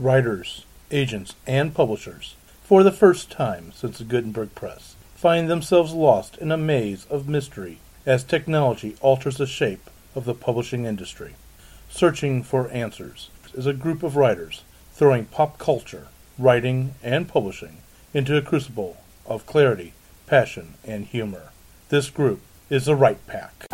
Writers, agents, and publishers, for the first time since the Gutenberg Press, find themselves lost in a maze of mystery as technology alters the shape of the publishing industry. Searching for Answers is a group of writers throwing pop culture, writing, and publishing into a crucible of clarity, passion, and humor. This group is the Write Pack.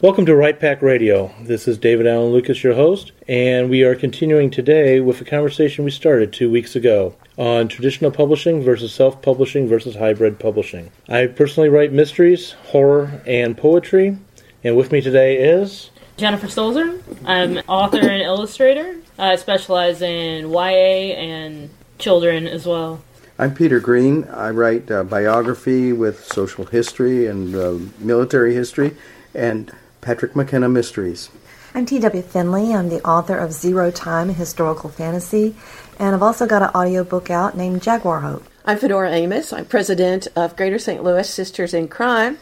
Welcome to Write Pack Radio. This is David Allen Lucas, your host, and we are continuing today with a conversation we started two weeks ago on traditional publishing versus self publishing versus hybrid publishing. I personally write mysteries, horror, and poetry, and with me today is. Jennifer Stolzer. I'm author and illustrator. I specialize in YA and children as well. I'm Peter Green. I write uh, biography with social history and uh, military history and Patrick McKenna Mysteries. I'm T.W. Fendley. I'm the author of Zero Time Historical Fantasy, and I've also got an audiobook out named Jaguar Hope. I'm Fedora Amis. I'm president of Greater St. Louis Sisters in Crime.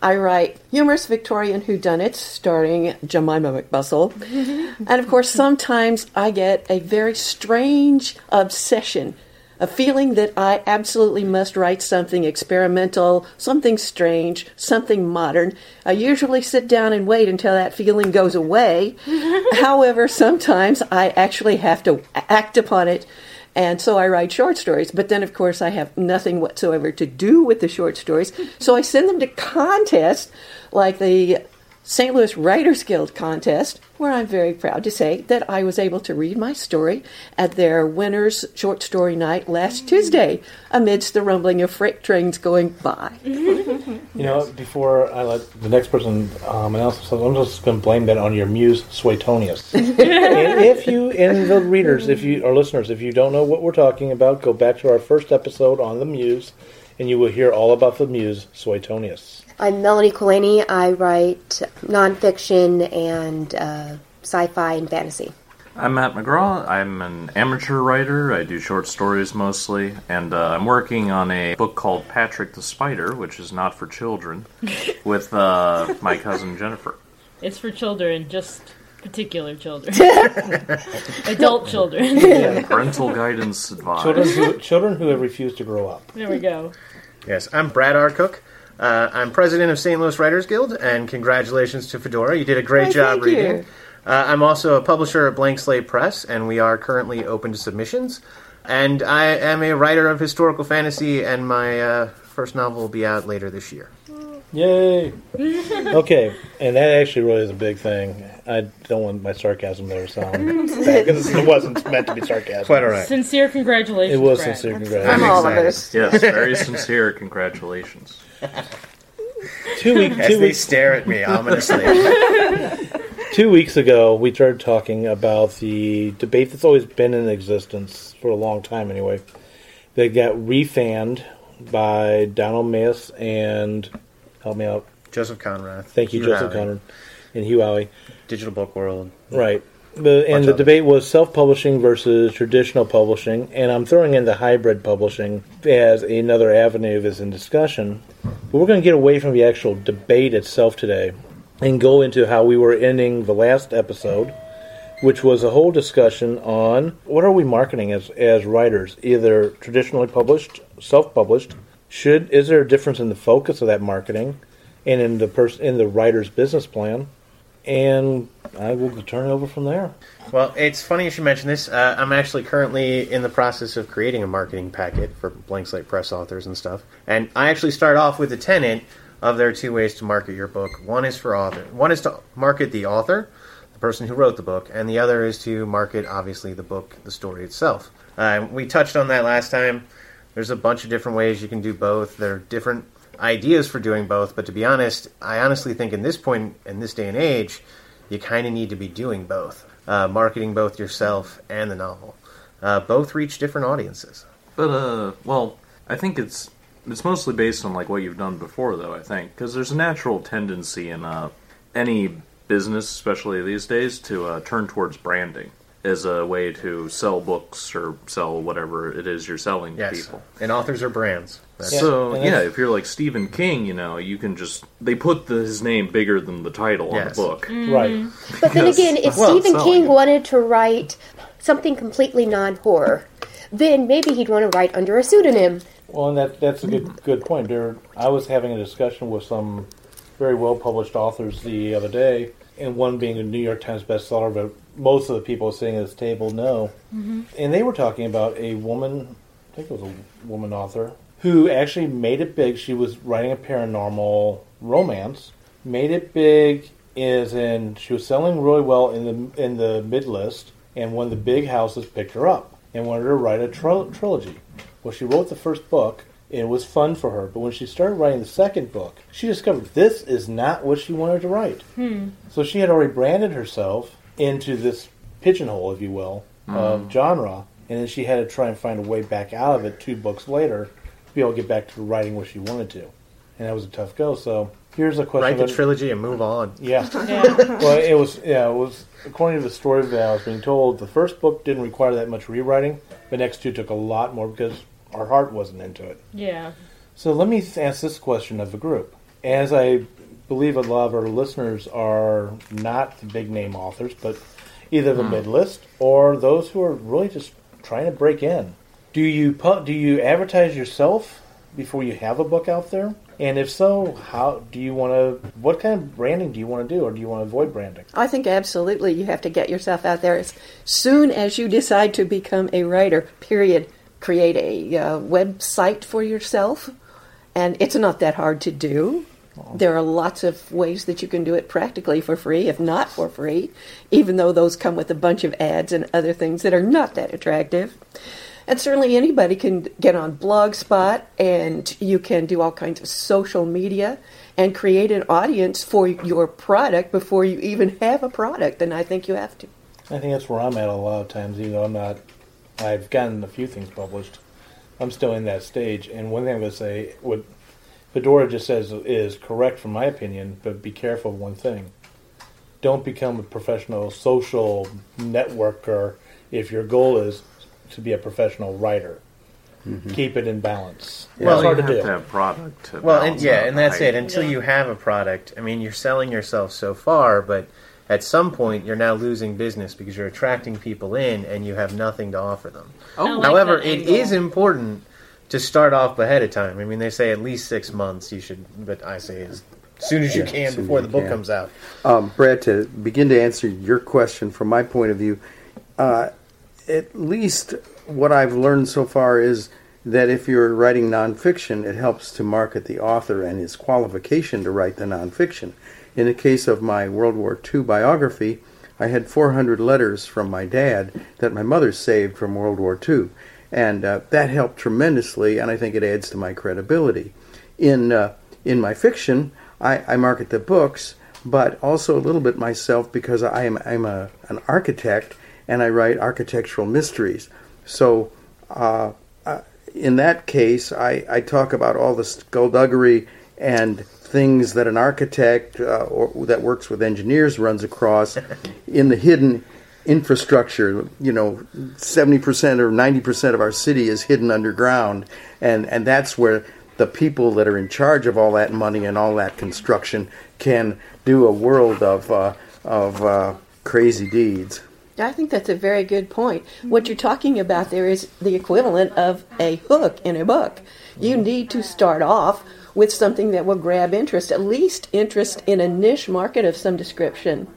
I write humorous Victorian whodunits starring Jemima McBustle. and of course, sometimes I get a very strange obsession a feeling that I absolutely must write something experimental, something strange, something modern. I usually sit down and wait until that feeling goes away. However, sometimes I actually have to act upon it. And so I write short stories, but then of course I have nothing whatsoever to do with the short stories. So I send them to contests like the St. Louis Writers Guild contest, where I'm very proud to say that I was able to read my story at their winners short story night last Tuesday amidst the rumbling of freight trains going by. you know, before I let the next person um, announce themselves, I'm just going to blame that on your muse, Suetonius. and if you, and the readers, if you, or listeners, if you don't know what we're talking about, go back to our first episode on the muse, and you will hear all about the muse, Suetonius. I'm Melanie Colaney. I write nonfiction and uh, sci fi and fantasy. I'm Matt McGraw. I'm an amateur writer. I do short stories mostly, and uh, I'm working on a book called Patrick the Spider, which is not for children, with uh, my cousin Jennifer. It's for children, just particular children, adult children. Yeah. Parental guidance advised. Children who, children who have refused to grow up. There we go. Yes, I'm Brad R. Cook. Uh, I'm president of St. Louis Writers Guild, and congratulations to Fedora. You did a great Why, job thank reading. you. Uh, I'm also a publisher at Blank Slate Press, and we are currently open to submissions. And I am a writer of historical fantasy, and my uh, first novel will be out later this year. Yay! okay, and that actually really is a big thing. I don't want my sarcasm there to sound bad because it wasn't meant to be sarcasm. Quite all right. Sincere congratulations. It was Brad. sincere congratulations. I'm all of excited. it. Yes, very sincere congratulations. Two, week, As two, they weeks, stare at me ominously. two weeks ago, we started talking about the debate that's always been in existence for a long time, anyway. That got refanned by Donald Mayes and help me out. Joseph Konrath. Thank you, Hugh Joseph Howey, Konrath and Hugh Howey. Digital Book World. Right. The, and the of debate was self-publishing versus traditional publishing, and I'm throwing in the hybrid publishing as another avenue that's in discussion. But we're going to get away from the actual debate itself today and go into how we were ending the last episode, which was a whole discussion on what are we marketing as as writers, either traditionally published, self-published. Should is there a difference in the focus of that marketing and in the person in the writer's business plan? And I will turn it over from there. Well, it's funny you should mention this. Uh, I'm actually currently in the process of creating a marketing packet for Blank Slate Press authors and stuff. And I actually start off with the tenet of there are two ways to market your book. One is for author. One is to market the author, the person who wrote the book, and the other is to market, obviously, the book, the story itself. Uh, we touched on that last time. There's a bunch of different ways you can do both. There are different ideas for doing both, but to be honest, I honestly think in this point, in this day and age, you kind of need to be doing both, uh, marketing both yourself and the novel. Uh, both reach different audiences. But uh, well, I think it's it's mostly based on like what you've done before, though. I think because there's a natural tendency in uh, any business, especially these days, to uh, turn towards branding. As a way to sell books or sell whatever it is you're selling to people. And authors are brands. That's, So and yeah, if you're like Stephen King, you know, you can just they put the, his name bigger than the title on the book. Mm-hmm. Right. But then again, if Well, Stephen King it. wanted to write something completely non-horror, then maybe he'd want to write under a pseudonym. Well, and that that's a good good point. There, I was having a discussion with some very well published authors the other day, and one being a New York Times bestseller, but most of the people sitting at this table know. Mm-hmm. And they were talking about a woman, I think it was a woman author, who actually made it big. She was writing a paranormal romance, made it big is in she was selling really well in the in the mid list, and one of the big houses picked her up and wanted her to write a tril- trilogy. Well, she wrote the first book. and It was fun for her, but when she started writing the second book, she discovered this is not what she wanted to write. Hmm. So she had already branded herself into this pigeonhole, if you will, of mm-hmm. genre, and then she had to try and find a way back out of it two books later to be able to get back to writing what she wanted to. And that was a tough go. So here's a question. write the about- trilogy and move on. yeah. Yeah. well, it was yeah, it was according to the story that I was being told. The first book didn't require that much rewriting. The next two took a lot more because our heart wasn't into it. Yeah. So let me ask this question of the group. As I believe a lot of our listeners are not the big name authors, but either the mid list or those who are really just trying to break in. Do you pu- do you advertise yourself before you have a book out there? And if so, how do you want to? What kind of branding do you want to do, or do you want to avoid branding? I think absolutely you have to get yourself out there as soon as you decide to become a writer, period. Create a uh, website for yourself, and it's not that hard to do. There are lots of ways that you can do it practically for free, if not for free, even though those come with a bunch of ads and other things that are not that attractive. And certainly anybody can get on Blogspot and you can do all kinds of social media and create an audience for your product before you even have a product. And I think you have to. I think that's where I'm at a lot of times, even though I'm not. I've gotten a few things published. I'm still in that stage. And one thing going to say, what Fedora just says is correct from my opinion, but be careful of one thing. Don't become a professional social networker if your goal is to be a professional writer. Mm-hmm. Keep it in balance. Well, it's hard you to have do. to have product. To Well, and yeah, out and that's hype. it. Until Yeah. you have a product, I mean, you're selling yourself so far, but at some point, you're now losing business because you're attracting people in and you have nothing to offer them. Oh. I like However, that it angle. important to start off ahead of time. I mean, they say at least six months you should, but I say as soon as you Yeah, can before as the book can. comes out. Um, Brad, to begin to answer your question from my point of view, uh, at least what I've learned so far is that if you're writing nonfiction, it helps to market the author and his qualification to write the nonfiction. In the case of my World War II biography, I had 400 letters from my dad that my mother saved from World War II. And uh, that helped tremendously, and I think it adds to my credibility. In, uh, in my fiction, I, I market the books, but also a little bit myself because I am I'm a, an architect and I write architectural mysteries. So uh, uh, in that case, I, I talk about all the skullduggery and things that an architect uh, or that works with engineers runs across in the hidden infrastructure. You know, seventy percent or ninety percent of our city is hidden underground, and and that's where the people that are in charge of all that money and all that construction can do a world of uh, of uh, crazy deeds. I think that's a very good point. What you're talking about there is the equivalent of a hook in a book. You need to start off with something that will grab interest, at least interest in a niche market of some description.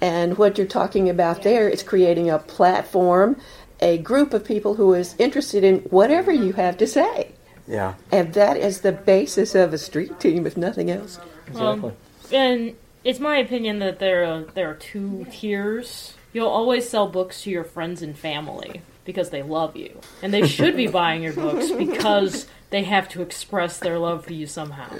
And what you're talking about there is creating a platform, a group of people who is interested in whatever you have to say. Yeah. And that is the basis of a street team, if nothing else. Um, exactly. And it's my opinion that there are, there are two tiers. You'll always sell books to your friends and family because they love you. And they should be buying your books because they have to express their love for you somehow.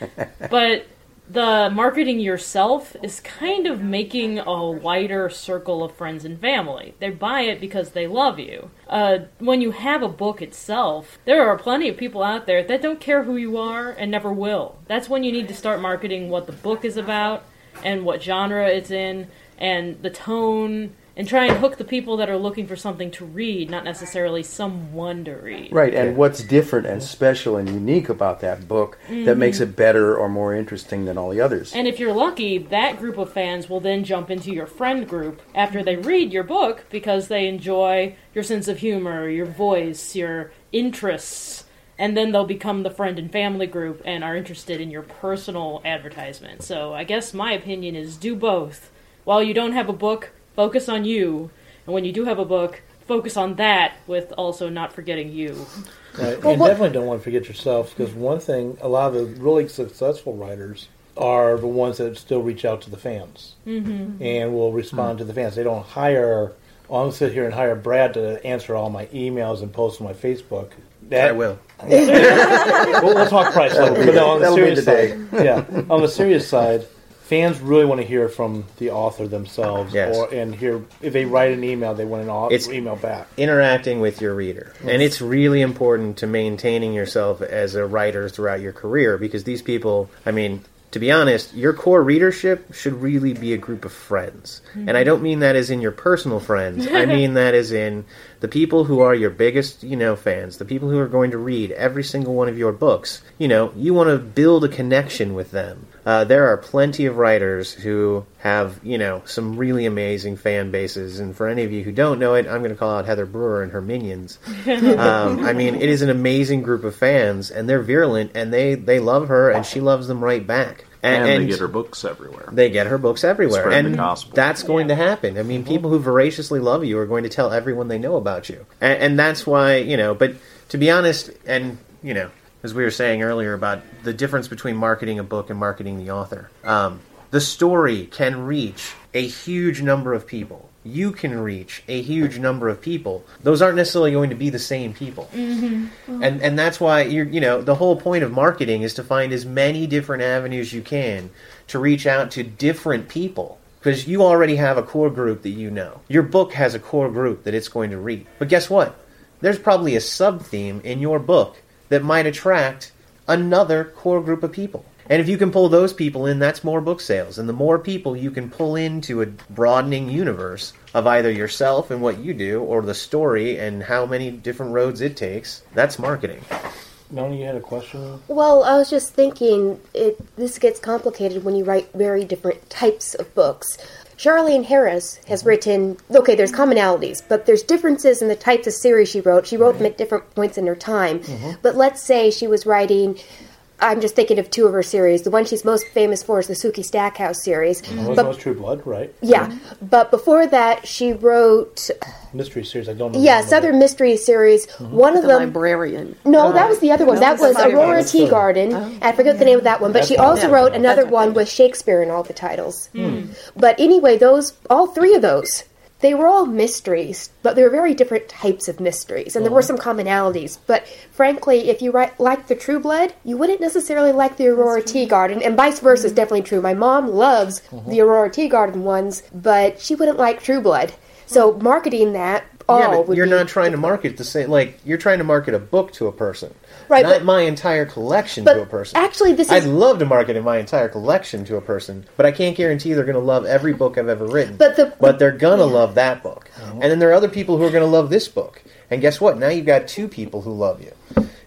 But the marketing yourself is kind of making a wider circle of friends and family. They buy it because they love you. Uh, when you have a book itself, there are plenty of people out there that don't care who you are and never will. That's when you need to start marketing what the book is about and what genre it's in and the tone and try and hook the people that are looking for something to read, not necessarily someone to read. Right, and what's different and special and unique about that book that makes mm-hmm. it better or more interesting than all the others? And if you're lucky, that group of fans will then jump into your friend group after they read your book because they enjoy your sense of humor, your voice, your interests, and then they'll become the friend and family group and are interested in your personal advertisement. So I guess my opinion is do both. While you don't have a book, focus on you, and when you do have a book, focus on that with also not forgetting you. Right. Well, and what- definitely don't want to forget yourself because one thing, a lot of the really successful writers are the ones that still reach out to the fans Mm-hmm. and will respond to the fans. They don't hire. Oh, I'm gonna sit here and hire Brad to answer all my emails and post on my Facebook. That I will. we'll, we'll talk price later. be But no, on the serious the side, yeah. On the serious side, fans really want to hear from the author themselves, Yes. or and hear if they write an email, they want an au- It's- email back. interacting with your reader. And it's really important to maintaining yourself as a writer throughout your career because these people, I mean, to be honest, your core readership should really be a group of friends. Mm-hmm. And I don't mean that as in your personal friends. I mean that as in the people who are your biggest, you know, fans, the people who are going to read every single one of your books. You know, you want to build a connection with them. Uh, there are plenty of writers who have, you know, some really amazing fan bases. And for any of you who don't know it, I'm going to call out Heather Brewer and her minions. um, I mean, it is an amazing group of fans, and they're virulent, and they, they love her, and she loves them right back. And, they get her books everywhere. They get her books everywhere, Spread the and gospel. that's going to happen. I mean, people who voraciously love you are going to tell everyone they know about you, and, and that's why you know. But to be honest, and you know, as we were saying earlier about the difference between marketing a book and marketing the author, um, the story can reach a huge number of people. You can reach a huge number of people. Those aren't necessarily going to be the same people. And and that's why you're you know the whole point of marketing is to find as many different avenues you can to reach out to different people because you already have a core group that you know. Your book has a core group that it's going to read. But guess what? There's probably a sub theme in your book that might attract another core group of people and if you can pull those people in, that's more book sales. And the more people you can pull into a broadening universe of either yourself and what you do, or the story and how many different roads it takes, that's marketing. Melanie, you had a question? Well, I was just thinking, it this gets complicated when you write very different types of books. Charlaine Harris has written, okay, there's commonalities, but there's differences in the types of series she wrote. She wrote them at different points in her time. Mm-hmm. But let's say she was writing, I'm just thinking of two of her series. The one she's most famous for is the Sookie Stackhouse series. Mm-hmm. Those But was True Blood, right? yeah, but before that, she wrote, Mystery series. I don't know. yeah, the name of Southern. Mystery series. Mm-hmm. One of The them, librarian. no, oh. that was the other one. No, that was Aurora one. Tea Garden. I forget the name of that one, but That's she also wrote another one with Shakespeare in all the titles. Hmm. But anyway, those all three of those, they were all mysteries, but they were very different types of mysteries, and there were mm-hmm. some commonalities. But frankly, if you write like the True Blood, you wouldn't necessarily like the Aurora Teagarden, and vice versa is mm-hmm. definitely true. My mom loves mm-hmm. the Aurora Teagarden ones, but she wouldn't like True Blood. So marketing that all yeah, you're not trying to market the same. Like you're trying to market a book to a person, Right, Not but- my entire collection but to a person. actually, this is I'd is love to market my entire collection to a person, but I can't guarantee they're going to love every book I've ever written. But the- but they're going to love that book, oh. and then there are other people who are going to love this book. And guess what? Now you've got two people who love you,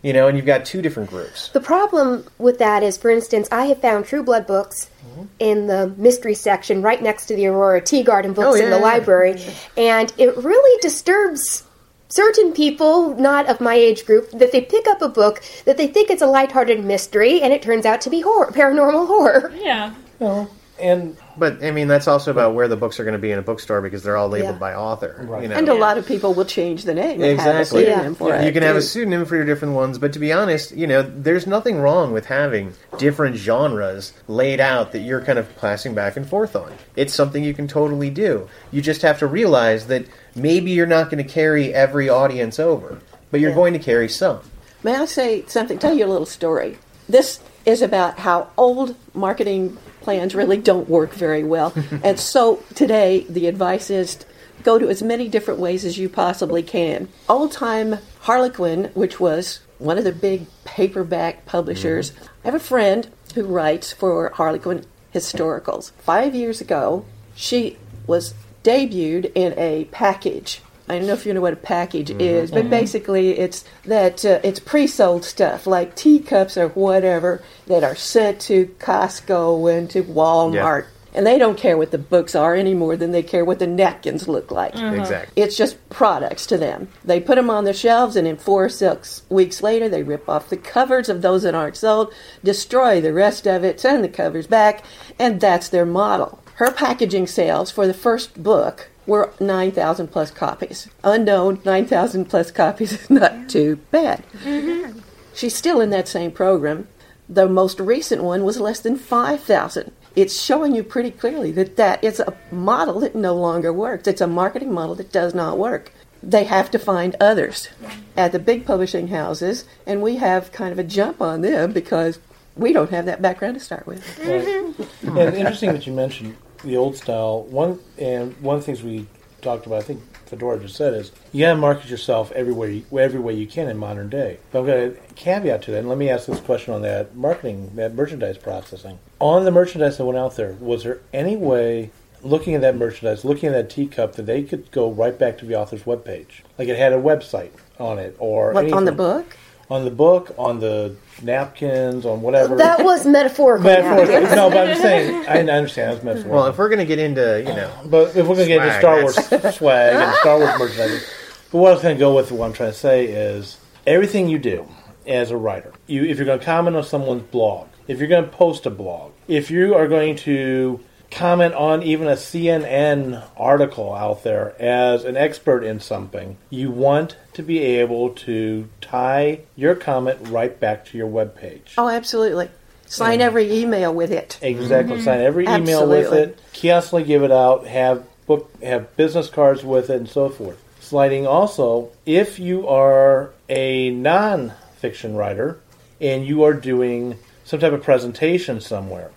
you know, and you've got two different groups. The problem with that is, for instance, I have found True Blood books mm-hmm. in the mystery section right next to the Aurora Teagarden books Oh, in the yeah. library, and it really disturbs certain people, not of my age group, that they pick up a book that they think it's a lighthearted mystery, and it turns out to be horror, paranormal horror. Yeah. No, and But I mean, that's also about where the books are going to be in a bookstore because they're all labeled Yeah. by author. Right. You know? And a lot of people will change the name. and have a Exactly. pseudonym for You it, can have a pseudonym for your different ones, but to be honest, you know, there's nothing wrong with having different genres laid out that you're kind of passing back and forth on. It's something you can totally do. You just have to realize that maybe you're not going to carry every audience over, but you're Yeah. going to carry some. May I say something? Tell you a little story. This is about how old marketing plans really don't work very well. and so today, the advice is go to as many different ways as you possibly can. Old time Harlequin, which was one of the big paperback publishers, mm-hmm. I have a friend who writes for Harlequin Historicals. Five years ago, she was debuted in a package. I don't know if you know what a package mm-hmm. is, but mm-hmm. basically it's that uh, it's pre-sold stuff like teacups or whatever that are sent to Costco and to Walmart. And they don't care what the books are any more than they care what the napkins look like. Mm-hmm. Exactly. It's just products to them. They put them on the shelves, and in four or six weeks later, they rip off the covers of those that aren't sold, destroy the rest of it, send the covers back, and that's their model. Her packaging sales for the first book were 9,000 plus copies. Unknown, 9,000 plus copies is not too bad. Mm-hmm. She's still in that same program. The most recent one was less than 5,000. It's showing you pretty clearly that that is a model that no longer works. It's a marketing model that does not work. They have to find others at the big publishing houses, and we have kind of a jump on them because we don't have that background to start with. Right. Mm-hmm. yeah, it's interesting that you mentioned the old style. One and one of the things we talked about, I think Fedora just said, is you got to market yourself everywhere, you, every way you can in modern day. But I'm going to caveat to that, and let me ask this question on that marketing, that merchandise processing. On the merchandise that went out there, was there any way, looking at that merchandise, looking at that teacup, that they could go right back to the author's webpage? Like it had a website on it, or What, on the book? On the book, on the napkins, on whatever. That was metaphorical. Metaphor- now. no, but I'm just saying. I understand. That's metaphorical. Well, if we're going to get into, you know, But if we're going to get into Star Wars swag and Star Wars merchandising, but what I was going to go with, what I'm trying to say is everything you do as a writer, you if you're going to comment on someone's blog, if you're going to post a blog, if you are going to comment on even a CNN article out there as an expert in something, you want to be able to tie your comment right back to your web page. Oh, absolutely. Sign every email with it. Exactly. Mm-hmm. Sign every email with it. Constantly give it out. Have book. Have business cards with it, and so forth. Sliding also, if you are a non-fiction writer and you are doing some type of presentation somewhere,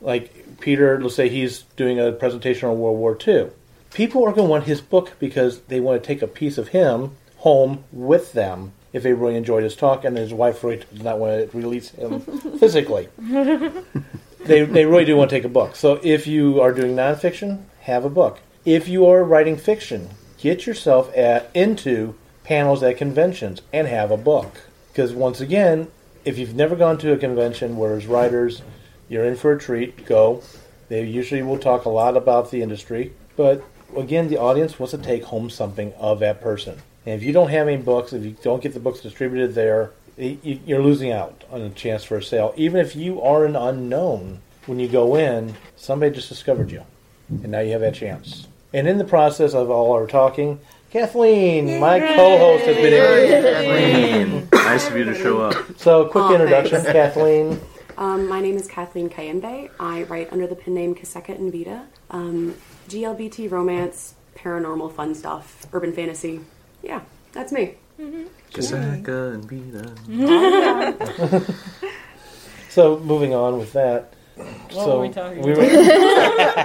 like Peter, let's say he's doing a presentation on World War II. People are going to want his book because they want to take a piece of him home with them if they really enjoyed his talk, and his wife really does not want to release him physically they, they really do want to take a book. So if you are doing nonfiction, have a book. If you are writing fiction, get yourself at into panels at conventions and have a book. Because once again, if you've never gone to a convention where as writers, you're in for a treat, go. They usually will talk a lot about the industry, but again, the audience wants to take home something of that person. And if you don't have any books, if you don't get the books distributed there, y- y- you're losing out on a chance for a sale. Even if you are an unknown, when you go in, somebody just discovered you, and now you have that chance. And in the process of all our talking, Kathleen, my co-host, has been here. Kathleen, nice of you to show up. So, quick Aw, introduction, thanks. Kathleen. Um, my name is Kathleen Kayembe. I write under the pen name Kaseka and Vita. Um, GLBT romance, paranormal fun stuff, urban fantasy. Yeah, that's me. Kaseka and Vita. So, moving on with that. What so were we talking we about?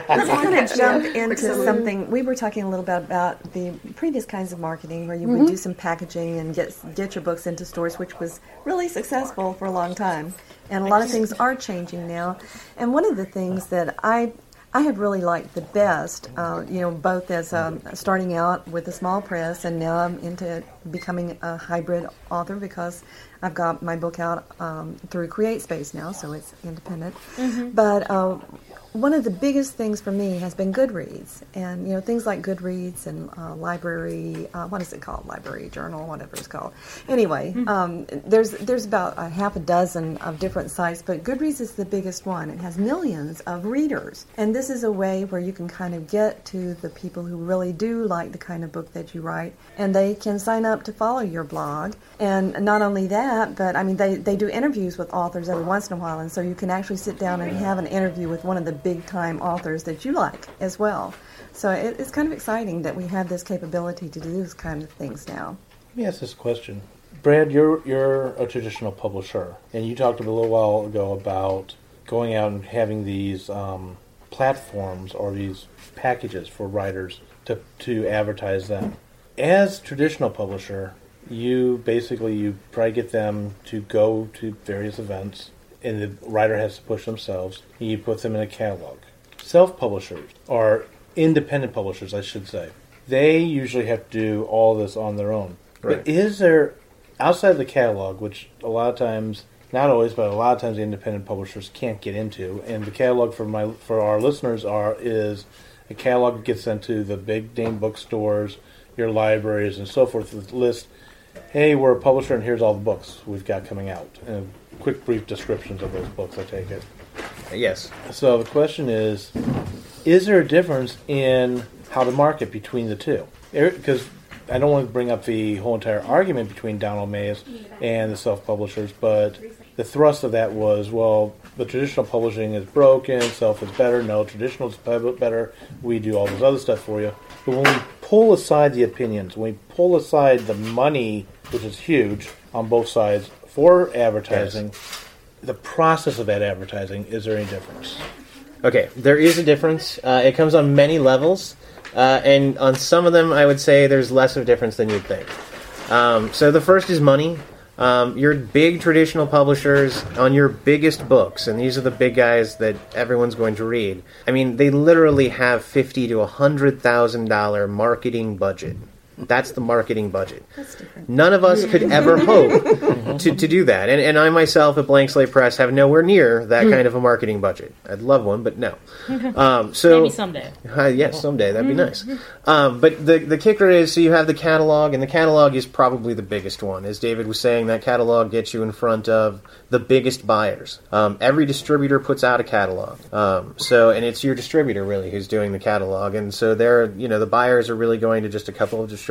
Let's kind of jump into Excellent. something. We were talking a little bit about the previous kinds of marketing where you Mm-hmm. would do some packaging and get get your books into stores, which was really successful for a long time. And a lot of things are changing now. And one of the things that I I have really liked the best, uh, you know, both as um, starting out with a small press and now I'm into becoming a hybrid author because I've got my book out um, through Create Space now, so it's independent. But uh, one of the biggest things for me has been Goodreads, and you know things like Goodreads and uh, library. Uh, what is it called? Library Journal, whatever it's called. Anyway, um, there's there's about a half a dozen of different sites, but Goodreads is the biggest one. It has millions of readers, and this is a way where you can kind of get to the people who really do like the kind of book that you write, and they can sign up to follow your blog. And not only that, but I mean they they do interviews with authors every once in a while, and so you can actually sit down and have an interview with one of the big time authors that you like as well. So it, it's kind of exciting that we have this capability to do those kind of things now. Let me ask this question. Brad, you're you're a traditional publisher, and you talked a little while ago about going out and having these um, platforms or these packages for writers to to advertise them. As traditional publisher, you basically you try to get them to go to various events, and the writer has to push themselves. And you put them in a catalog. Self publishers are independent publishers, I should say, they usually have to do all this on their own. Right. But is there outside the catalog, which a lot of times, not always, but a lot of times, the independent publishers can't get into, and the catalog for my for our listeners are is a catalog that gets sent to the big name bookstores, your libraries, and so forth. With list, hey, we're a publisher, and here's all the books we've got coming out, and quick, brief descriptions of those books. I take it. Yes. So the question is, is there a difference in how to market between the two? Er, because I don't want to bring up the whole entire argument between Donald Mays and the self-publishers, but the thrust of that was, well, the traditional publishing is broken, self is better. No, traditional is better. We do all this other stuff for you. But when we pull aside the opinions, when we pull aside the money, which is huge on both sides for advertising, the process of that advertising, is there any difference? Okay, there is a difference. Uh, it comes on many levels, uh, and on some of them, I would say there's less of a difference than you'd think. Um, so the first is money. Um, your big traditional publishers on your biggest books, and these are the big guys that everyone's going to read. I mean, they literally have fifty to a hundred thousand dollar marketing budget. That's the marketing budget. None of us could ever hope to, to do that. And, and I myself at Blank Slate Press have nowhere near that kind of a marketing budget. I'd love one, but no. Um, so Maybe someday. uh, yes, someday that'd be nice. Um, but the the kicker is, so you have the catalog, and the catalog is probably the biggest one. As David was saying, that catalog gets you in front of the biggest buyers. Um, every distributor puts out a catalog, um, so and it's your distributor really who's doing the catalog, and so they're you know the buyers are really going to just a couple of distributors,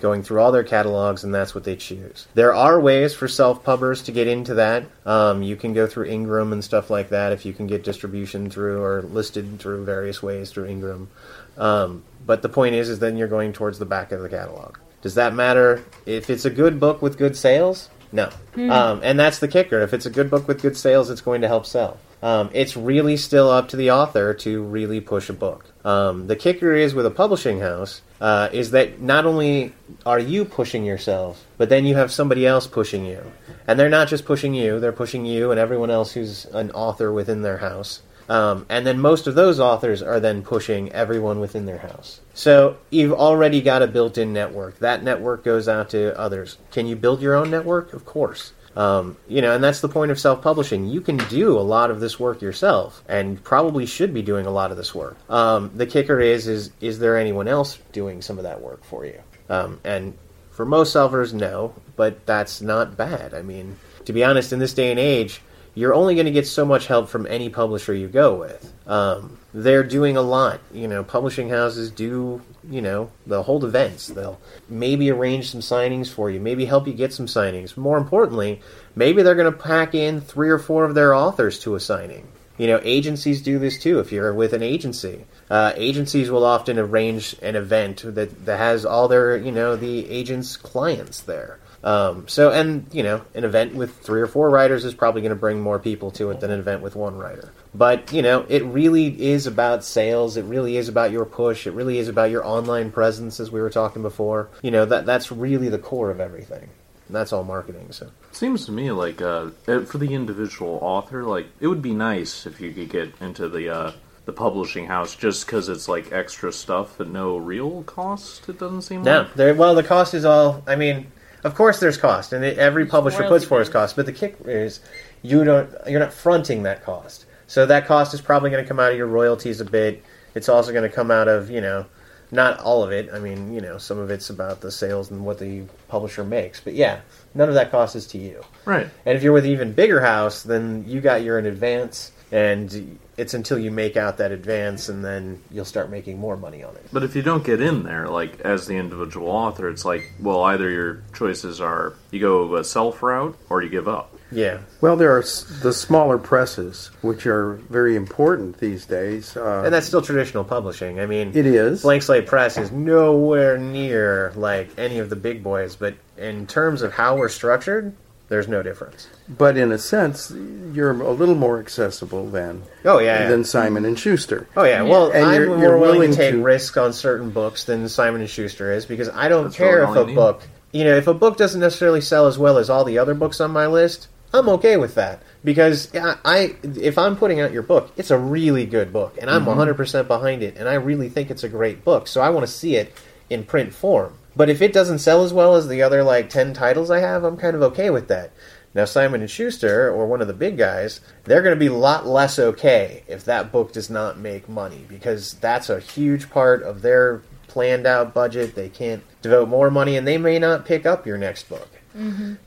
going through all their catalogs, and that's what they choose. There are ways for self pubbers to get into that. Um, you can go through Ingram and stuff like that if you can get distribution through or listed through various ways through Ingram. Um, but the point is, is then you're going towards the back of the catalog. Does that matter if it's a good book with good sales? No. Um, and that's the kicker. If it's a good book with good sales, it's going to help sell. Um, it's really still up to the author to really push a book. Um, the kicker is with a publishing house uh, is that not only are you pushing yourself, but then you have somebody else pushing you. And they're not just pushing you, they're pushing you and everyone else who's an author within their house. Um, and then most of those authors are then pushing everyone within their house. So you've already got a built in network. That network goes out to others. Can you build your own network? Of course. Um, you know, and that's the point of self publishing. You can do a lot of this work yourself, and probably should be doing a lot of this work. Um, the kicker is, is, is there anyone else doing some of that work for you? Um, and for most selfers, no, but that's not bad. I mean, to be honest, in this day and age, you're only going to get so much help from any publisher you go with. Um, they're doing a lot. You know, publishing houses do, you know, they'll hold events. They'll maybe arrange some signings for you, maybe help you get some signings. More importantly, maybe they're going to pack in three or four of their authors to a signing. You know, agencies do this too. If you're with an agency, uh, agencies will often arrange an event that, that has all their, you know, the agent's clients there. Um, so, and you know, an event with three or four writers is probably going to bring more people to it than an event with one writer. But you know, it really is about sales. It really is about your push. It really is about your online presence, as we were talking before. You know, that that's really the core of everything. And that's all marketing. So, Seems to me like uh, uh, for the individual author, like it would be nice if you could get into the uh, the publishing house just because it's like extra stuff at no real cost. It doesn't seem no, like. there. Well, the cost is all. I mean, of course, there's cost, and it, every publisher puts forth its cost. But the kick is you don't. You're not fronting that cost. So that cost is probably going to come out of your royalties a bit. It's also going to come out of you know, not all of it. I mean, you know, some of it's about the sales and what the publisher makes. But yeah, none of that cost is to you. Right. And if you're with an even bigger house, then you got your in advance, and it's until you make out that advance, and then you'll start making more money on it. But if you don't get in there, like as the individual author, it's like, well, either your choices are you go a self route or you give up. Yeah. Well, there are the smaller presses, which are very important these days. Uh, And that's still traditional publishing. I mean, it is. Blank Slate Press is nowhere near like any of the big boys, but in terms of how we're structured, there's no difference. But in a sense, you're a little more accessible than Oh yeah. than Simon and Schuster. Oh yeah, well, And I'm you're- more you're willing, willing to take to- risks on certain books than Simon and Schuster is because I don't That's care if a need. book, you know, if a book doesn't necessarily sell as well as all the other books on my list, I'm okay with that because I, I if I'm putting out your book, it's a really good book, and I'm mm-hmm. 100 percent behind it, and I really think it's a great book. So I want to see it in print form. But if it doesn't sell as well as the other like 10 titles I have, I'm kind of okay with that. Now Simon and Schuster or one of the big guys, they're going to be a lot less okay if that book does not make money because that's a huge part of their planned out budget. They can't devote more money and they may not pick up your next book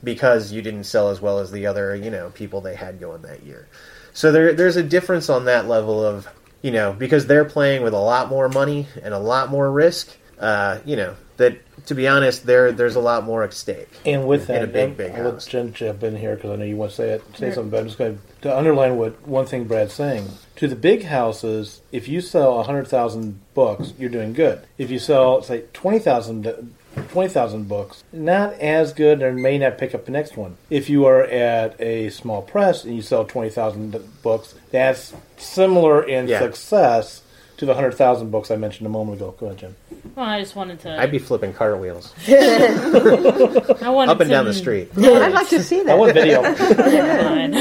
because you didn't sell as well as the other, you know, people they had going that year. So there, there's a difference on that level of, you know, because they're playing with a lot more money and a lot more risk. Uh, you know that to be honest, there there's a lot more at stake. And with In that, a big, big I'll let house. Jen jump in here because I know you want to say it, say something. But I'm just going to underline what one thing Brad's saying. To the big houses, if you sell hundred thousand books, you're doing good. If you sell, say, 20,000 20,000 books, not as good, and may not pick up the next one. If you are at a small press and you sell twenty thousand books, that's similar in Yeah. success to the hundred thousand books I mentioned a moment ago. Go ahead, Jen. Well, I just wanted to. I'd be flipping cartwheels I wanted up and to, down the street. Yeah, I'd like to see that. I want video. Fine.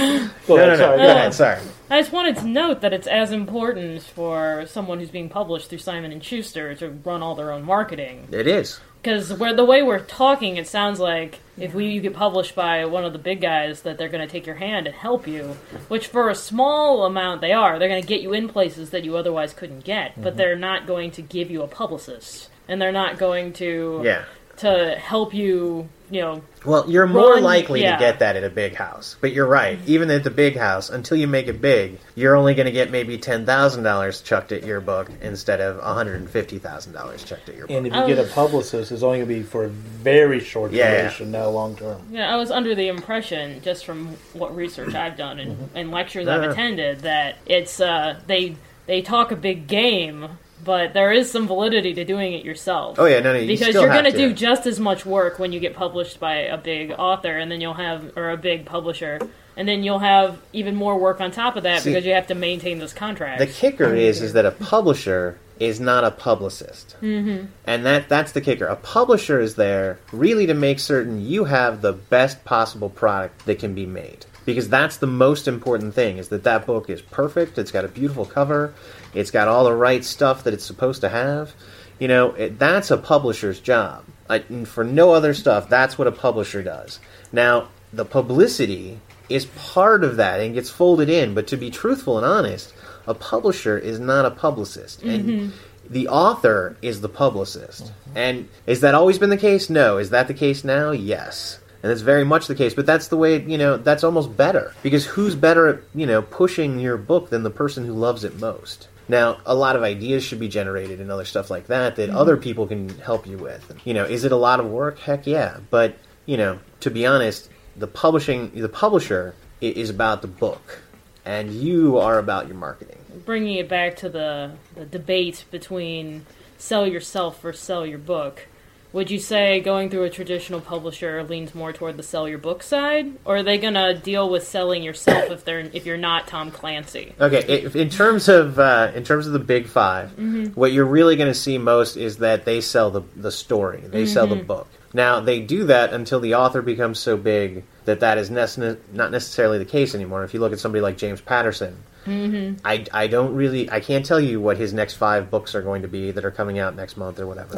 Go No, ahead. no, no. Sorry. Go ahead. Sorry. I just wanted to note that it's as important for someone who's being published through Simon and Schuster to run all their own marketing. It is. Because where the way we're talking, it sounds like if we you get published by one of the big guys, that they're going to take your hand and help you. Which for a small amount they are. They're going to get you in places that you otherwise couldn't get, Mm-hmm. but they're not going to give you a publicist, and they're not going to Yeah. to help you. You know, Well, you're more Run- likely yeah. to get that at a big house. But you're right. Even at the big house, until you make it big, you're only going to get maybe $10,000 chucked at your book instead of $150,000 chucked at your book. And if you get a publicist, it's only going to be for a very short Yeah, yeah. duration, not long term. Yeah, I was under the impression, just from what research I've done and, Mm-hmm. and lectures No, I've attended, that it's uh, they they talk a big game, but there is some validity to doing it yourself. Oh, yeah, no, no, you because you're going to. do just as much work when you get published by a big author, and then you'll have or a big publisher, and then you'll have even more work on top of that See, because you have to maintain those contracts. The kicker is is that a publisher is not a publicist, mm-hmm. and that that's the kicker. A publisher is there really to make certain you have the best possible product that can be made, because that's the most important thing. Is that that book is perfect. It's got a beautiful cover. It's got all the right stuff that it's supposed to have. You know, it, that's a publisher's job. I, and for no other stuff, that's what a publisher does. Now, the publicity is part of that and gets folded in, but to be truthful and honest, a publisher is not a publicist. And mm-hmm. the author is the publicist. Mm-hmm. And is that always been the case? No. Is that the case now? Yes. And that's very much the case, but that's the way, you know, that's almost better. Because who's better at, you know, pushing your book than the person who loves it most? Now, a lot of ideas should be generated and other stuff like that that mm-hmm. other people can help you with. You know, is it a lot of work? Heck yeah. But, you know, to be honest, the publishing, the publisher is about the book, and you are about your marketing. bringing it back to the, the debate between sell yourself or sell your book, would you say going through a traditional publisher leans more toward the sell your book side, or are they gonna deal with selling yourself if they're if you're not Tom Clancy? Okay, in terms of uh, in terms of the big 5 what you're really going to see most is that they sell the the story, they sell the book. Now they do that until the author becomes so big that that is not necessarily the case anymore. If you look at somebody like James Patterson, I, I don't really I can't tell you what his next five books are going to be that are coming out next month or whatever.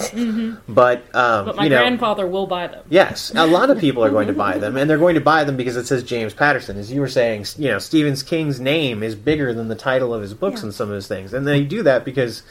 But um, But my you know, grandfather will buy them. Yes, a lot of people are going to buy them, and they're going to buy them because it says James Patterson. As you were saying, you know, Stephen King's name is bigger than the title of his books Yeah. and some of his things, and they do that because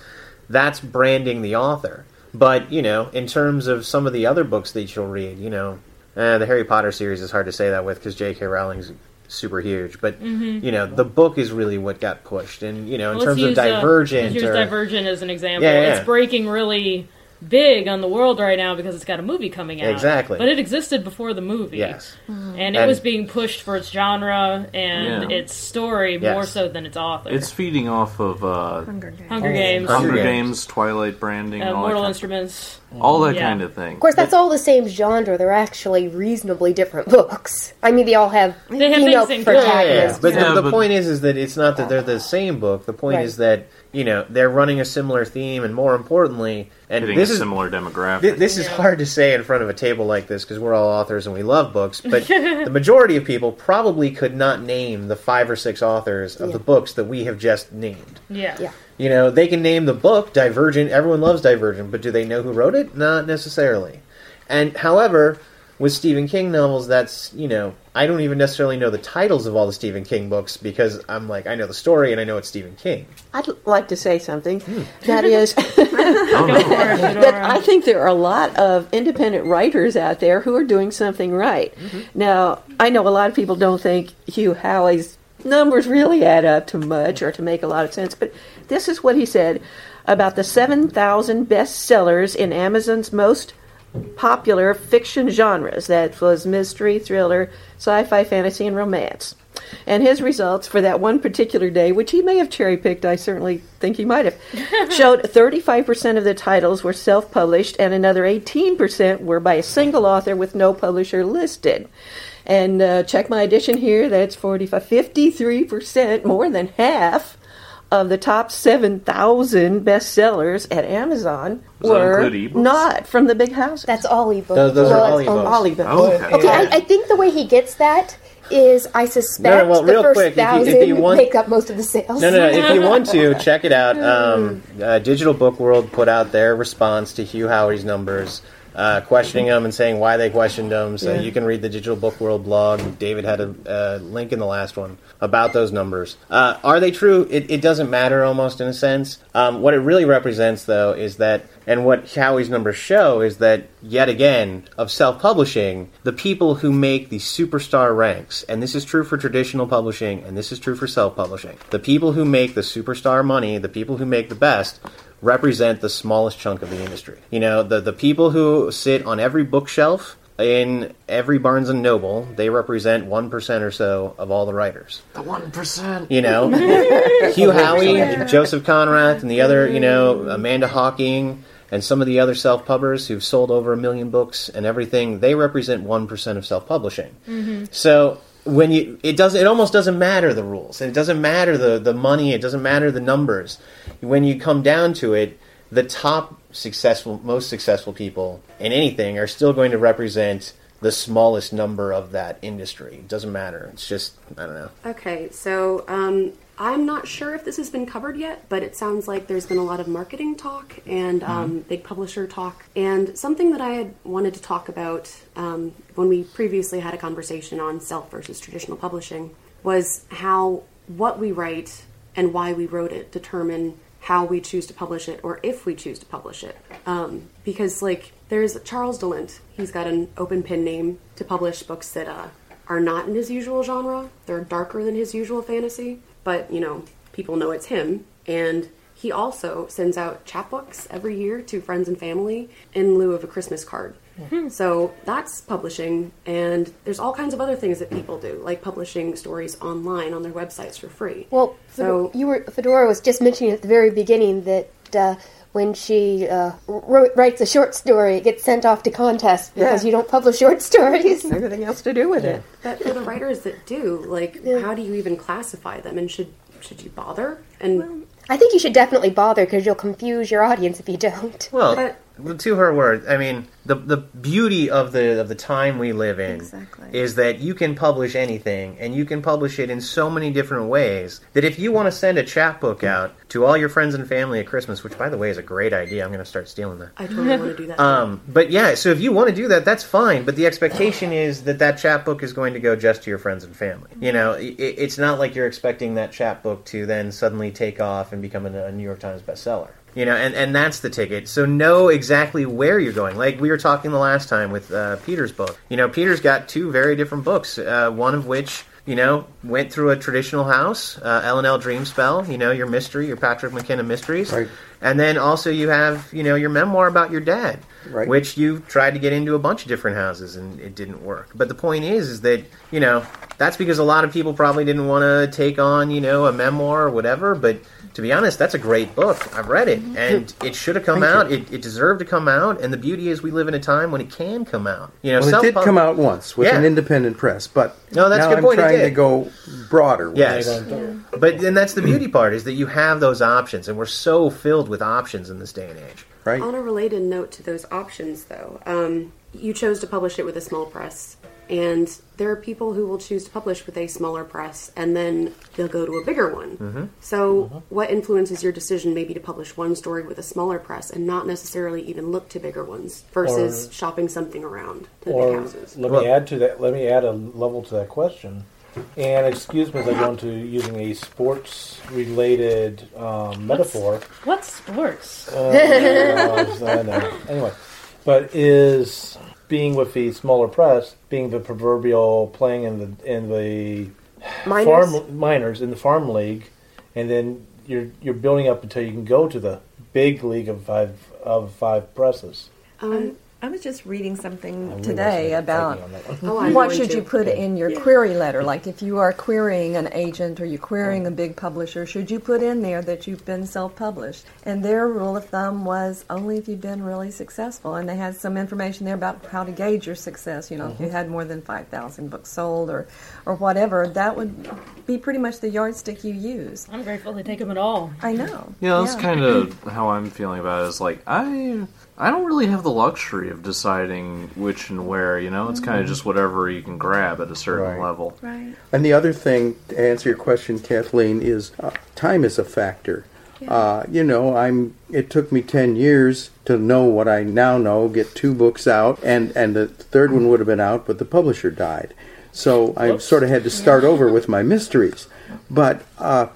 that's branding the author. But you know, in terms of some of the other books that you'll read, you know, uh, the Harry Potter series is hard to say that with because J.K. Rowling's super huge. But you know, the book is really what got pushed, and you know, in Let's terms of use, uh, Divergent, let's use or, Divergent as an example. Yeah, yeah. It's breaking really big on the world right now because it's got a movie coming out. Exactly. But it existed before the movie. yes, And it And- was being pushed for its genre and Yeah. its story Yes. more so than its author. It's feeding off of uh, Hunger Games. Hunger Games, Hunger Hunger Games. Games, Twilight branding, uh, and all, Mortal that kind, Instruments. All that Yeah. kind of thing. Of course, that's all the same genre. They're actually reasonably different books. I mean, they all have They have female things in Yeah, yeah, yeah. But Yeah, the, the but- point is, is that it's not that they're the same book. The point Right. is that you know they're running a similar theme, and more importantly, And Hitting this a is similar demographic. Th- This is hard to say in front of a table like this because we're all authors and we love books, but the majority of people probably could not name the five or six authors of Yeah. the books that we have just named. Yeah. Yeah. You know, they can name the book Divergent. Everyone loves Divergent, but do they know who wrote it? Not necessarily. And however, with Stephen King novels, that's you know, I don't even necessarily know the titles of all the Stephen King books because I'm like, I know the story and I know it's Stephen King. I'd like to say something. Hmm. That is, that I think there are a lot of independent writers out there who are doing something right. Mm-hmm. Now, I know a lot of people don't think Hugh Howey's numbers really add up to much or to make a lot of sense, but this is what he said about the 7,000 bestsellers in Amazon's most popular fiction genres. That was mystery, thriller, sci fi, fantasy, and romance. And his results for that one particular day, which he may have cherry picked, I certainly think he might have, showed 35% of the titles were self published and another 18% were by a single author with no publisher listed. And uh, check my edition here, that's 45, 53%, more than half of the top 7,000 bestsellers at Amazon Does were not from the big houses. That's all ebooks. Those- those are all it's on- ebooks. all ebooks. Oh, okay. Okay, I, I think the way he gets that is I suspect No, no, well, the real first quick, if you- if thousand you want- make up most of the sales. No, no, no. If you want to, check it out. Um, uh, Digital Book World put out their response to Hugh Howey's numbers, uh, questioning them and saying why they questioned them. So Yeah. you can read the Digital Book World blog. David had a uh, link in the last one about those numbers. Uh, are they true? It, it doesn't matter almost in a sense. Um, what it really represents, though, is that, and what Howey's numbers show is that, yet again, of self publishing, the people who make the superstar ranks, and this is true for traditional publishing, and this is true for self publishing, the people who make the superstar money, the people who make the best, represent the smallest chunk of the industry. You know, the, the people who sit on every bookshelf in every Barnes and Noble, they represent 1% or so of all the writers. The one percent. You know, Hugh Howey, Joseph Konrath, and the other, you know, Amanda Hocking, and some of the other self pubbers who've sold over a million books and everything, they represent 1% of self publishing. Mm-hmm. So when you it doesn't it almost doesn't matter the rules. And it doesn't matter the the money. It doesn't matter the numbers. When you come down to it the top successful most successful people in anything are still going to represent the smallest number of that industry. It doesn't matter. It's just i don't know. Okay, so um, I'm not sure if this has been covered yet, but it sounds like there's been a lot of marketing talk and um, big publisher talk. And something that I had wanted to talk about um, when we previously had a conversation on self versus traditional publishing was how what we write and why we wrote it determine how we choose to publish it or if we choose to publish it. Um, because, like, there's Charles de Lint. He's got an open pen name to publish books that uh, are not in his usual genre. They're darker than his usual fantasy, but you know, people know it's him. And he also sends out chapbooks every year to friends and family in lieu of a Christmas card. So that's publishing, and there's all kinds of other things that people do, like publishing stories online on their websites for free. Well, So- you were Fedora was just mentioning at the very beginning that uh, when she uh, wrote, writes a short story, it gets sent off to contests because Yeah. you don't publish short stories. Everything else to do with it. But for the writers that do, like, how do you even classify them, and should should you bother? And I think you should definitely bother because you'll confuse your audience if you don't. well But- to her words i mean the the beauty of the of the time we live in Exactly. is that you can publish anything and you can publish it in so many different ways that if you want to send a chapbook out to all your friends and family at christmas which by the way is a great idea i'm going to start stealing that I totally want to do that. um, but yeah, so if you want to do that, that's fine. But the expectation is that that chapbook is going to go just to your friends and family. You know, it, it's not like you're expecting that chapbook to then suddenly take off and become a, a New York Times bestseller. You know, and, and that's the ticket. So know exactly where you're going. Like we were talking the last time with uh, Peter's book. You know, Peter's got two very different books. Uh, one of which you know, went through a traditional house, uh, L&L Dreamspell, you know, your mystery, your Patrick McKenna mysteries. Right. And then also you have, you know, your memoir about your dad, Right. which you tried to get into a bunch of different houses and it didn't work. But the point is, is that, you know, that's because a lot of people probably didn't want to take on, you know, a memoir or whatever. But to be honest, that's a great book. I've read it and it should have come Thank out. It, it deserved to come out. And the beauty is we live in a time when it can come out. You know, Well, it did come out once with Yeah. an independent press, but No, that's a now good I'm point, trying did. to go broader. with Yes. it. But and that's the beauty part is that you have those options, and we're so filled with options in this day and age. right? On a related note to those options, though, um, you chose to publish it with a small press, and there are people who will choose to publish with a smaller press, and then they'll go to a bigger one. So, what influences your decision maybe to publish one story with a smaller press and not necessarily even look to bigger ones versus Or- shopping something around to the big houses? let me add to that. Let me add a level to that question. And excuse me as I go into using a sports-related um, metaphor. What sports? Uh, I know. Anyway, but is being with the smaller press, being the proverbial playing in the in the Minors? farm minors in the farm league, and then you're you're building up until you can go to the big league of five of five presses. Um, I was just reading something really today about on oh, what should to. you put in your query letter? Like if you are querying an agent or you're querying oh. a big publisher, should you put in there that you've been self-published? And their rule of thumb was only if you've been really successful. And they had some information there about how to gauge your success. You know, if you mm-hmm. had more than five thousand books sold or, or whatever, that would be pretty much the yardstick you use. I'm grateful they take them at all. I know. Yeah, that's kind of how I'm feeling about it. Is like I I don't really have the luxury of deciding which and where. You know, it's kind of just whatever you can grab at a certain Right. level. Right. And the other thing, to answer your question, Kathleen, is uh, time is a factor. Uh, you know, I'm. It took me ten years to know what I now know. Get two books out, and and the third one would have been out, but the publisher died. So I sort of had to start over with my mysteries. But uh,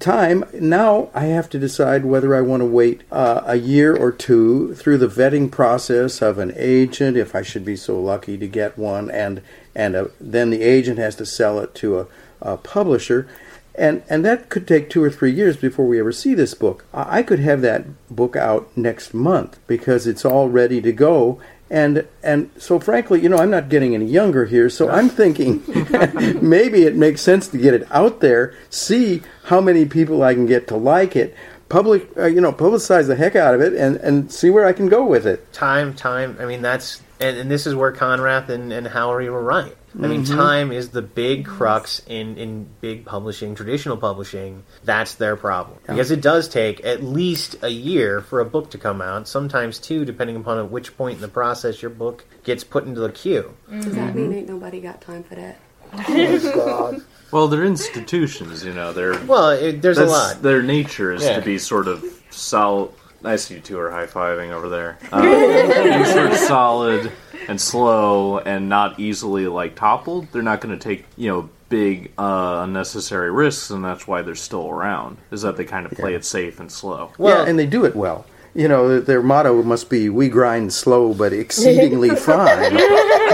time now I have to decide whether I want to wait uh, a year or two through the vetting process of an agent, if I should be so lucky to get one, and and uh, then the agent has to sell it to a, a publisher, and and that could take two or three years before we ever see this book. I could have that book out next month because it's all ready to go. And and so frankly, you know, I'm not getting any younger here, so I'm thinking maybe it makes sense to get it out there, see how many people I can get to like it, public, uh, you know, publicize the heck out of it, and and see where I can go with it. time, time. I mean, that's and, and this is where Konrath and, and Howey were right. I mean, time is the big crux in, in big publishing, traditional publishing. That's their problem because it does take at least a year for a book to come out. Sometimes two, depending upon at which point in the process your book gets put into the queue. Does that mean ain't nobody got time for that? Well, they're institutions. You know, they're Well, it, there's a lot. their nature is Yeah. to be sort of solid. I see you two are high fiving over there. Um, sort of solid and slow and not easily like toppled. They're not going to take you know big uh, unnecessary risks, and that's why they're still around. Is that they kind of play it safe and slow. Well, yeah, and they do it well. You know, their motto must be "We grind slow, but exceedingly fine."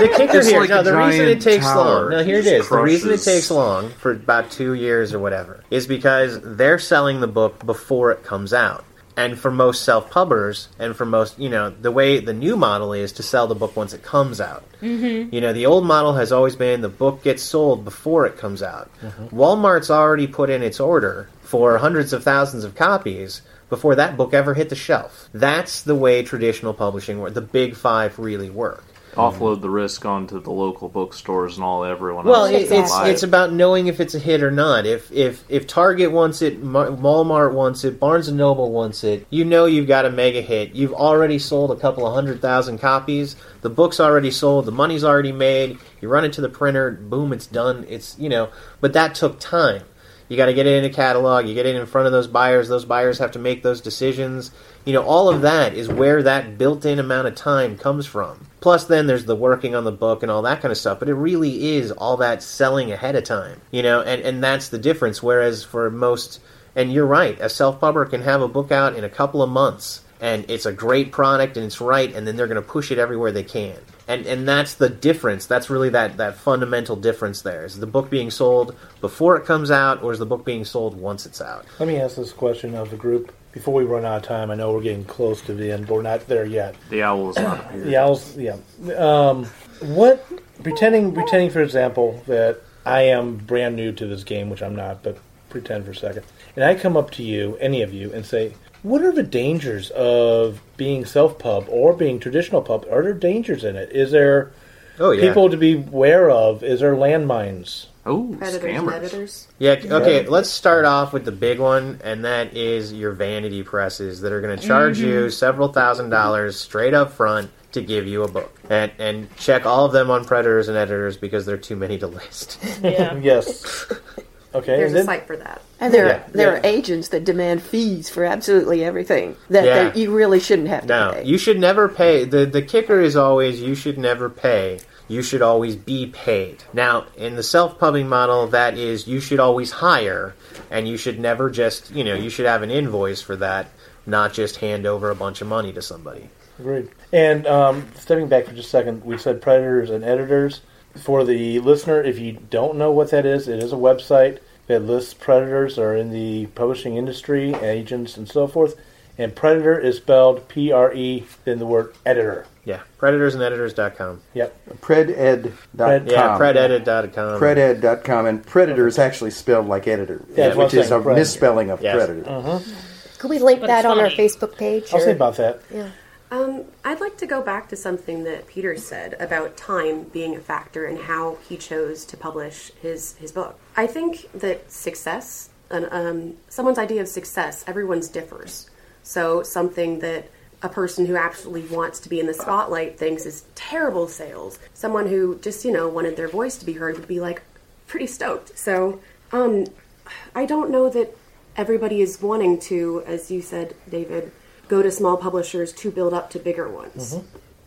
the kicker It's here, like no, the reason it takes long. No, here it is. Just is. The reason it takes long for about two years or whatever is because they're selling the book before it comes out. And for most self-pubbers, and for most, you know, the way the new model is to sell the book once it comes out. Mm-hmm. You know, the old model has always been the book gets sold before it comes out. Walmart's already put in its order for hundreds of thousands of copies before that book ever hit the shelf. That's the way traditional publishing. The big five really work. Offload the risk onto the local bookstores and all everyone Well, else. it, it's it's about knowing if it's a hit or not. If if if Target wants it, Walmart wants it, Barnes and Noble wants it, you know you've got a mega hit. You've already sold a couple of hundred thousand copies. The book's already sold. The money's already made. You run it to the printer. Boom, it's done. It's you know, but that took time. You got to get it in a catalog. You get it in front of those buyers. Those buyers have to make those decisions. You know, all of that is where that built-in amount of time comes from. Plus, then there's the working on the book and all that kind of stuff. But it really is all that selling ahead of time. You know, and and that's the difference. Whereas for most, and you're right, a self-pubber can have a book out in a couple of months, and it's a great product and it's right, and then they're going to push it everywhere they can. And and that's the difference. That's really that that fundamental difference. There is the book being sold before it comes out, or is the book being sold once it's out? Let me ask this question of the group before we run out of time. I know we're getting close to the end, but we're not there yet. the owl is not appeared. The owls, yeah. Um, what pretending pretending for example that I am brand new to this game, which I'm not, but pretend for a second, and I come up to you, any of you, and say, "What are the dangers of being self pub or being traditional pub? Are there dangers in it? Is there Oh yeah. people to be aware of? Is there landmines?" Oh, Predators scammers. editors. Yeah, okay, let's start off with the big one, and that is your vanity presses that are going to charge you mm-hmm. several thousand dollars straight up front to give you a book. And, and check all of them on Preditors and Editors because there are too many to list. Yeah. Yes. Okay. There's a then- site for that. And there, Yeah, there yeah. are agents that demand fees for absolutely everything that, Yeah. that you really shouldn't have to No, pay. you should never pay. The, the kicker is always you should never pay. You should always be paid. Now, in the self pubbing model, that is you should always hire, and you should never just, you know, you should have an invoice for that, not just hand over a bunch of money to somebody. Agreed. And um, stepping back for just a second, we said predators and editors. For the listener, if you don't know what that is, it is a website that lists predators are in the publishing industry, agents, and so forth. And predator is spelled P R E, then the word editor. Yeah, preditorsandeditors.com. Yep. Preded.com. Yeah, prededit.com. Preded.com. And predator is actually spelled like editor, Yeah, that's what which I'm is a saying, predator. misspelling of Yes. predator. Could we link But that it's on our funny. Facebook page? I'll or- say about that. Yeah. Um, I'd like to go back to something that Peter said about time being a factor in how he chose to publish his, his book. I think that success, and um, someone's idea of success, everyone's differs. So something that a person who absolutely wants to be in the spotlight thinks is terrible sales, someone who just you know wanted their voice to be heard would be like pretty stoked. So um, I don't know that everybody is wanting to, as you said, David, go to small publishers to build up to bigger ones.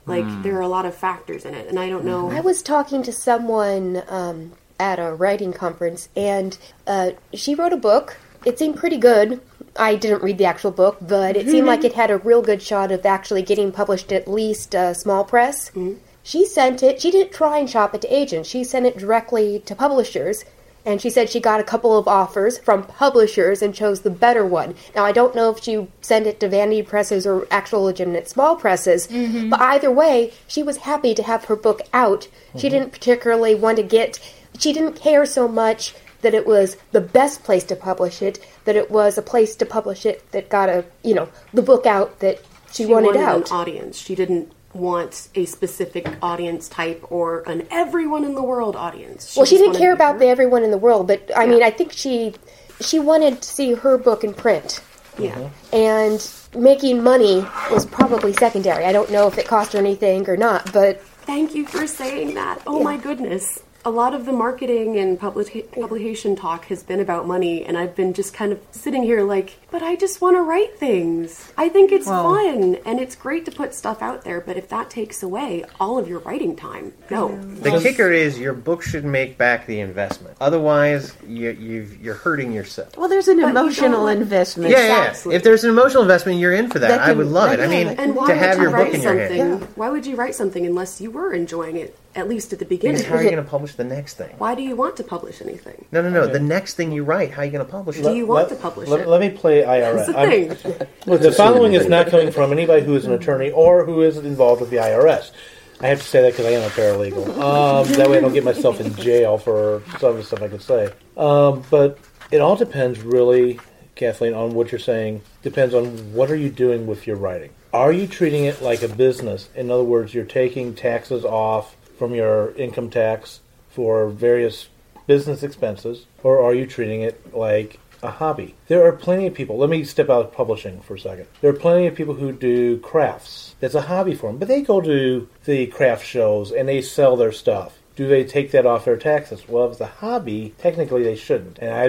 Like there are a lot of factors in it, and I don't know. I was talking to someone um, at a writing conference, and uh, she wrote a book. It seemed pretty good. I didn't read the actual book, but it seemed like it had a real good shot of actually getting published at least a small press. Mm-hmm. She sent it. She didn't try and shop it to agents. She sent it directly to publishers. And she said she got a couple of offers from publishers and chose the better one. Now, I don't know if she sent it to vanity presses or actual legitimate small presses, mm-hmm. but either way, she was happy to have her book out. She mm-hmm. didn't particularly want to get, she didn't care so much that it was the best place to publish it, that it was a place to publish it that got a, you know, the book out that she, she wanted, wanted out. an audience. She didn't want a specific audience type or an everyone in the world audience. well, she didn't care to be about the everyone in the world, but I mean, I think she she wanted to see her book in print. Yeah. Mm-hmm. and making money was probably secondary. I don't know if it cost her anything or not, but Thank you for saying that. Oh Yeah. my goodness. A lot of the marketing and public- publication talk has been about money, and I've been just kind of sitting here like, but I just want to write things. I think it's fun, and it's great to put stuff out there, but if that takes away all of your writing time, no. The kicker is your book should make back the investment. Otherwise, you, you've, you're hurting yourself. well, there's an you emotional investment. Yeah, yeah. Exactly. If there's an emotional investment, you're in for that. That I would love that it. I mean, And why to would have you your book write in your something? hand. Why would you write something unless you were enjoying it, at least at the beginning? Because how are you going to publish the next thing? Why do you want to publish anything? No, no, no. The next thing you write, how are you going to publish it? Do you want Let- to publish let, it? Let me play IRS. The thing. Look, the following is not coming from anybody who is an attorney or who is involved with the IRS. I have to say that because I am a paralegal. Um, that way I don't get myself in jail for some of the stuff I could say. Um, but it all depends, really, Kathleen, on what you're saying. Depends on what are you doing with your writing. Are you treating it like a business? In other words, you're taking taxes off from your income tax for various business expenses, or are you treating it like a hobby? There are plenty of people. Let me step out of publishing for a second. There are plenty of people who do crafts. That's a hobby for them, but they go to the craft shows and they sell their stuff. Do they take that off their taxes? Well, if it's a hobby, technically they shouldn't. And I,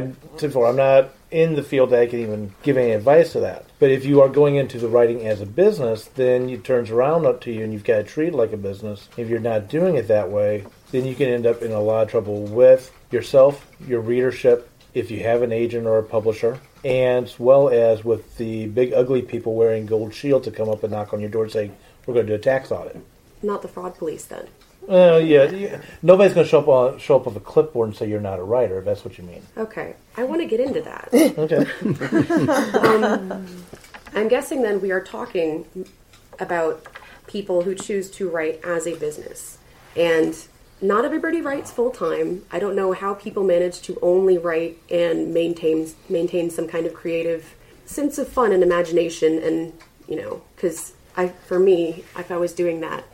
I'm not in the field that I can even give any advice to that. But if you are going into the writing as a business, then it turns around up to you and you've got to treat it like a business. If you're not doing it that way, then you can end up in a lot of trouble with yourself, your readership, if you have an agent or a publisher, and as well as with the big ugly people wearing gold shields to come up and knock on your door and say, "We're going to do a tax audit." Not the fraud police, then. Uh, yeah, yeah. nobody's going to show up on, show up with a clipboard and say you're not a writer. If that's what you mean. Okay, I want to get into that. Okay. I'm guessing then we are talking about people who choose to write as a business. And not everybody writes full time. I don't know how people manage to only write and maintain maintain some kind of creative sense of fun and imagination and, you know, cuz I for me, if I was doing that,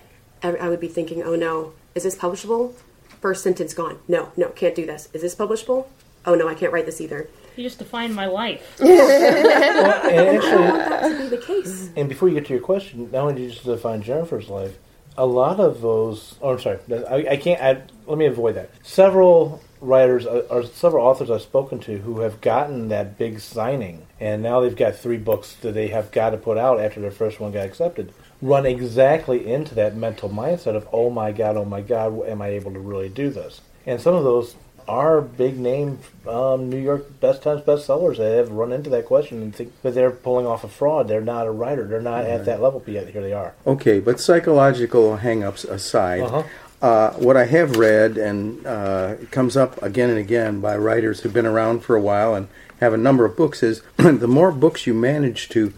I, I would be thinking, "Oh no, is this publishable? First sentence gone. No, no, can't do this. Is this publishable? Oh no, I can't write this either. You just defined my life. Well, and actually, That to be the case. And before you get to your question, not only did you just define Jennifer's life, a lot of those. Oh, I'm sorry. I, I can't. I, let me avoid that. Several writers uh, or several authors I've spoken to who have gotten that big signing, and now they've got three books that they have got to put out after their first one got accepted. Run exactly into that mental mindset of, oh my god, oh my god, am I able to really do this? And some of those are big name um, New York best times bestsellers that have run into that question and think that they're pulling off a fraud. They're not a writer. They're not at that level, but yet here they are. Okay, but psychological hang-ups aside, Uh-huh. uh, what I have read, and uh, comes up again and again by writers who've been around for a while and have a number of books, is the more books you manage to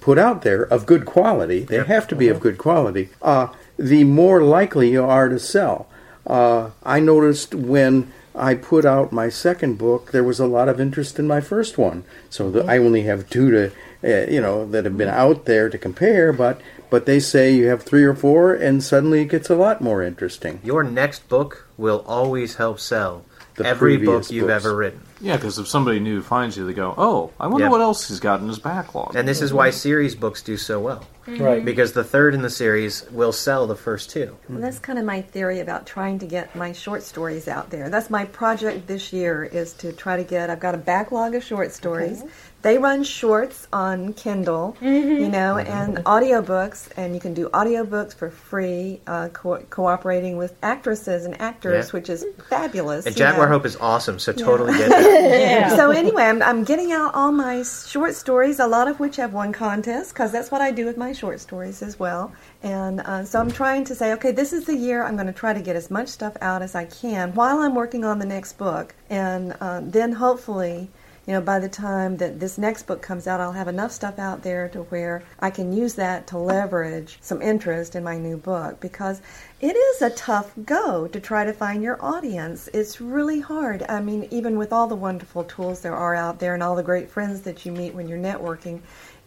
put out there of good quality, they have to be of good quality, uh, the more likely you are to sell. Uh, I noticed when I put out my second book, there was a lot of interest in my first one. So the, I only have two to, uh, you know, that have been out there to compare. But but they say you have three or four, and suddenly it gets a lot more interesting. Your next book will always help sell The every book you've books. ever written. Yeah, because if somebody new finds you, they go, "Oh, I wonder Yeah. what else he's got in his backlog." And this is why series books do so well. Mm-hmm. Right. Because the third in the series will sell the first two. Well, that's kind of my theory about trying to get my short stories out there. That's my project this year is to try to get. I've got a backlog of short stories. They run shorts on Kindle, you know, and audiobooks, and you can do audiobooks for free, uh, co- cooperating with actresses and actors, Yeah. which is fabulous. And Jaguar know. Hope is awesome, so totally get that. So anyway, I'm, I'm getting out all my short stories, a lot of which have won contests, because that's what I do with my short stories as well. And uh, so I'm trying to say, okay, this is the year I'm going to try to get as much stuff out as I can while I'm working on the next book, and uh, then hopefully. You know, by the time that this next book comes out, I'll have enough stuff out there to where I can use that to leverage some interest in my new book because it is a tough go to try to find your audience. It's really hard. I mean, even with all the wonderful tools there are out there and all the great friends that you meet when you're networking,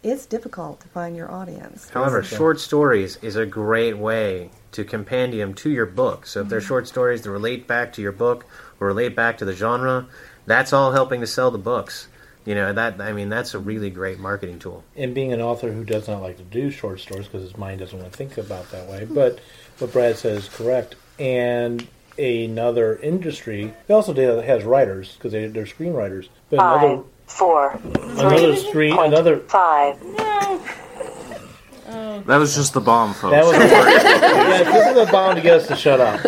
it's difficult to find your audience. However, short stories is a great way to compendium to your book. So if they're mm-hmm. short stories that relate back to your book or relate back to the genre, that's all helping to sell the books. You know, that I mean that's a really great marketing tool. And being an author who does not like to do short stories because his mind doesn't want to think about that way, but what Brad says is correct. And another industry, they also do, that has writers because they, they're screenwriters. But another, Five, four, another three, screen, another five. That was just the bomb, folks. That was yeah, this is a bomb to get us to shut up.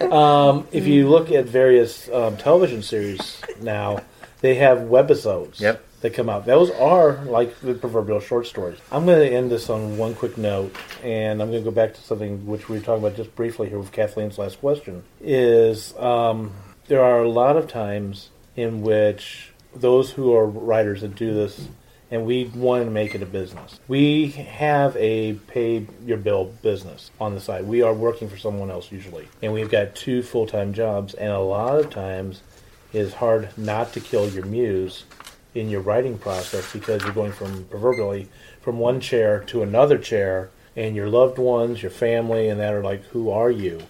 No. Um, if you look at various um, television series now, they have webisodes Yep. that come out. Those are like the proverbial short stories. I'm going to end this on one quick note, and I'm going to go back to something which we were talking about just briefly here with Kathleen's last question. Is um, there are a lot of times in which those who are writers that do this and we want to make it a business. We have a pay your bill business on the side. We are working for someone else usually, and we've got two full time jobs. And a lot of times, it's hard not to kill your muse in your writing process because you're going from proverbially from one chair to another chair, and your loved ones, your family, and that are like, "Who are you?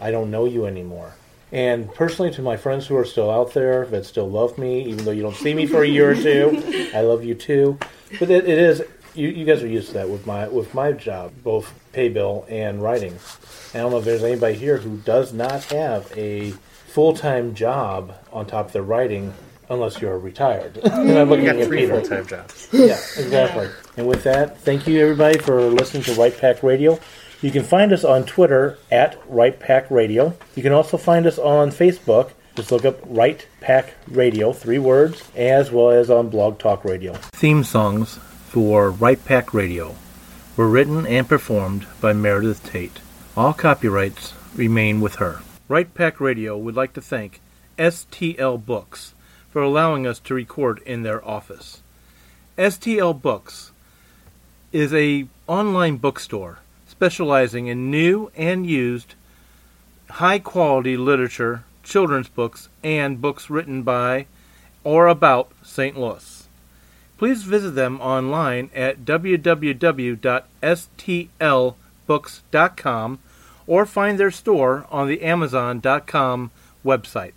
I don't know you anymore." And personally, to my friends who are still out there that still love me, even though you don't see me for a year or two, I love you too. But it, it is you, you guys are used to that with my with my job, both pay bill and writing. And I don't know if there's anybody here who does not have a full time job on top of their writing, unless you're retired. and I'm looking You got at three full time jobs. Yeah, exactly. And with that, thank you everybody for listening to Write Pack Radio. You can find us on Twitter at Write Pack Radio. You can also find us on Facebook. Just look up Write Pack Radio, three words, as well as on Blog Talk Radio. Theme songs for Write Pack Radio were written and performed by Meredith Tate. All copyrights remain with her. Write Pack Radio would like to thank STL Books for allowing us to record in their office. STL Books is a online bookstore specializing in new and used high quality literature, children's books, and books written by or about St. Louis. Please visit them online at www.stlbooks.com or find their store on the Amazon.com website.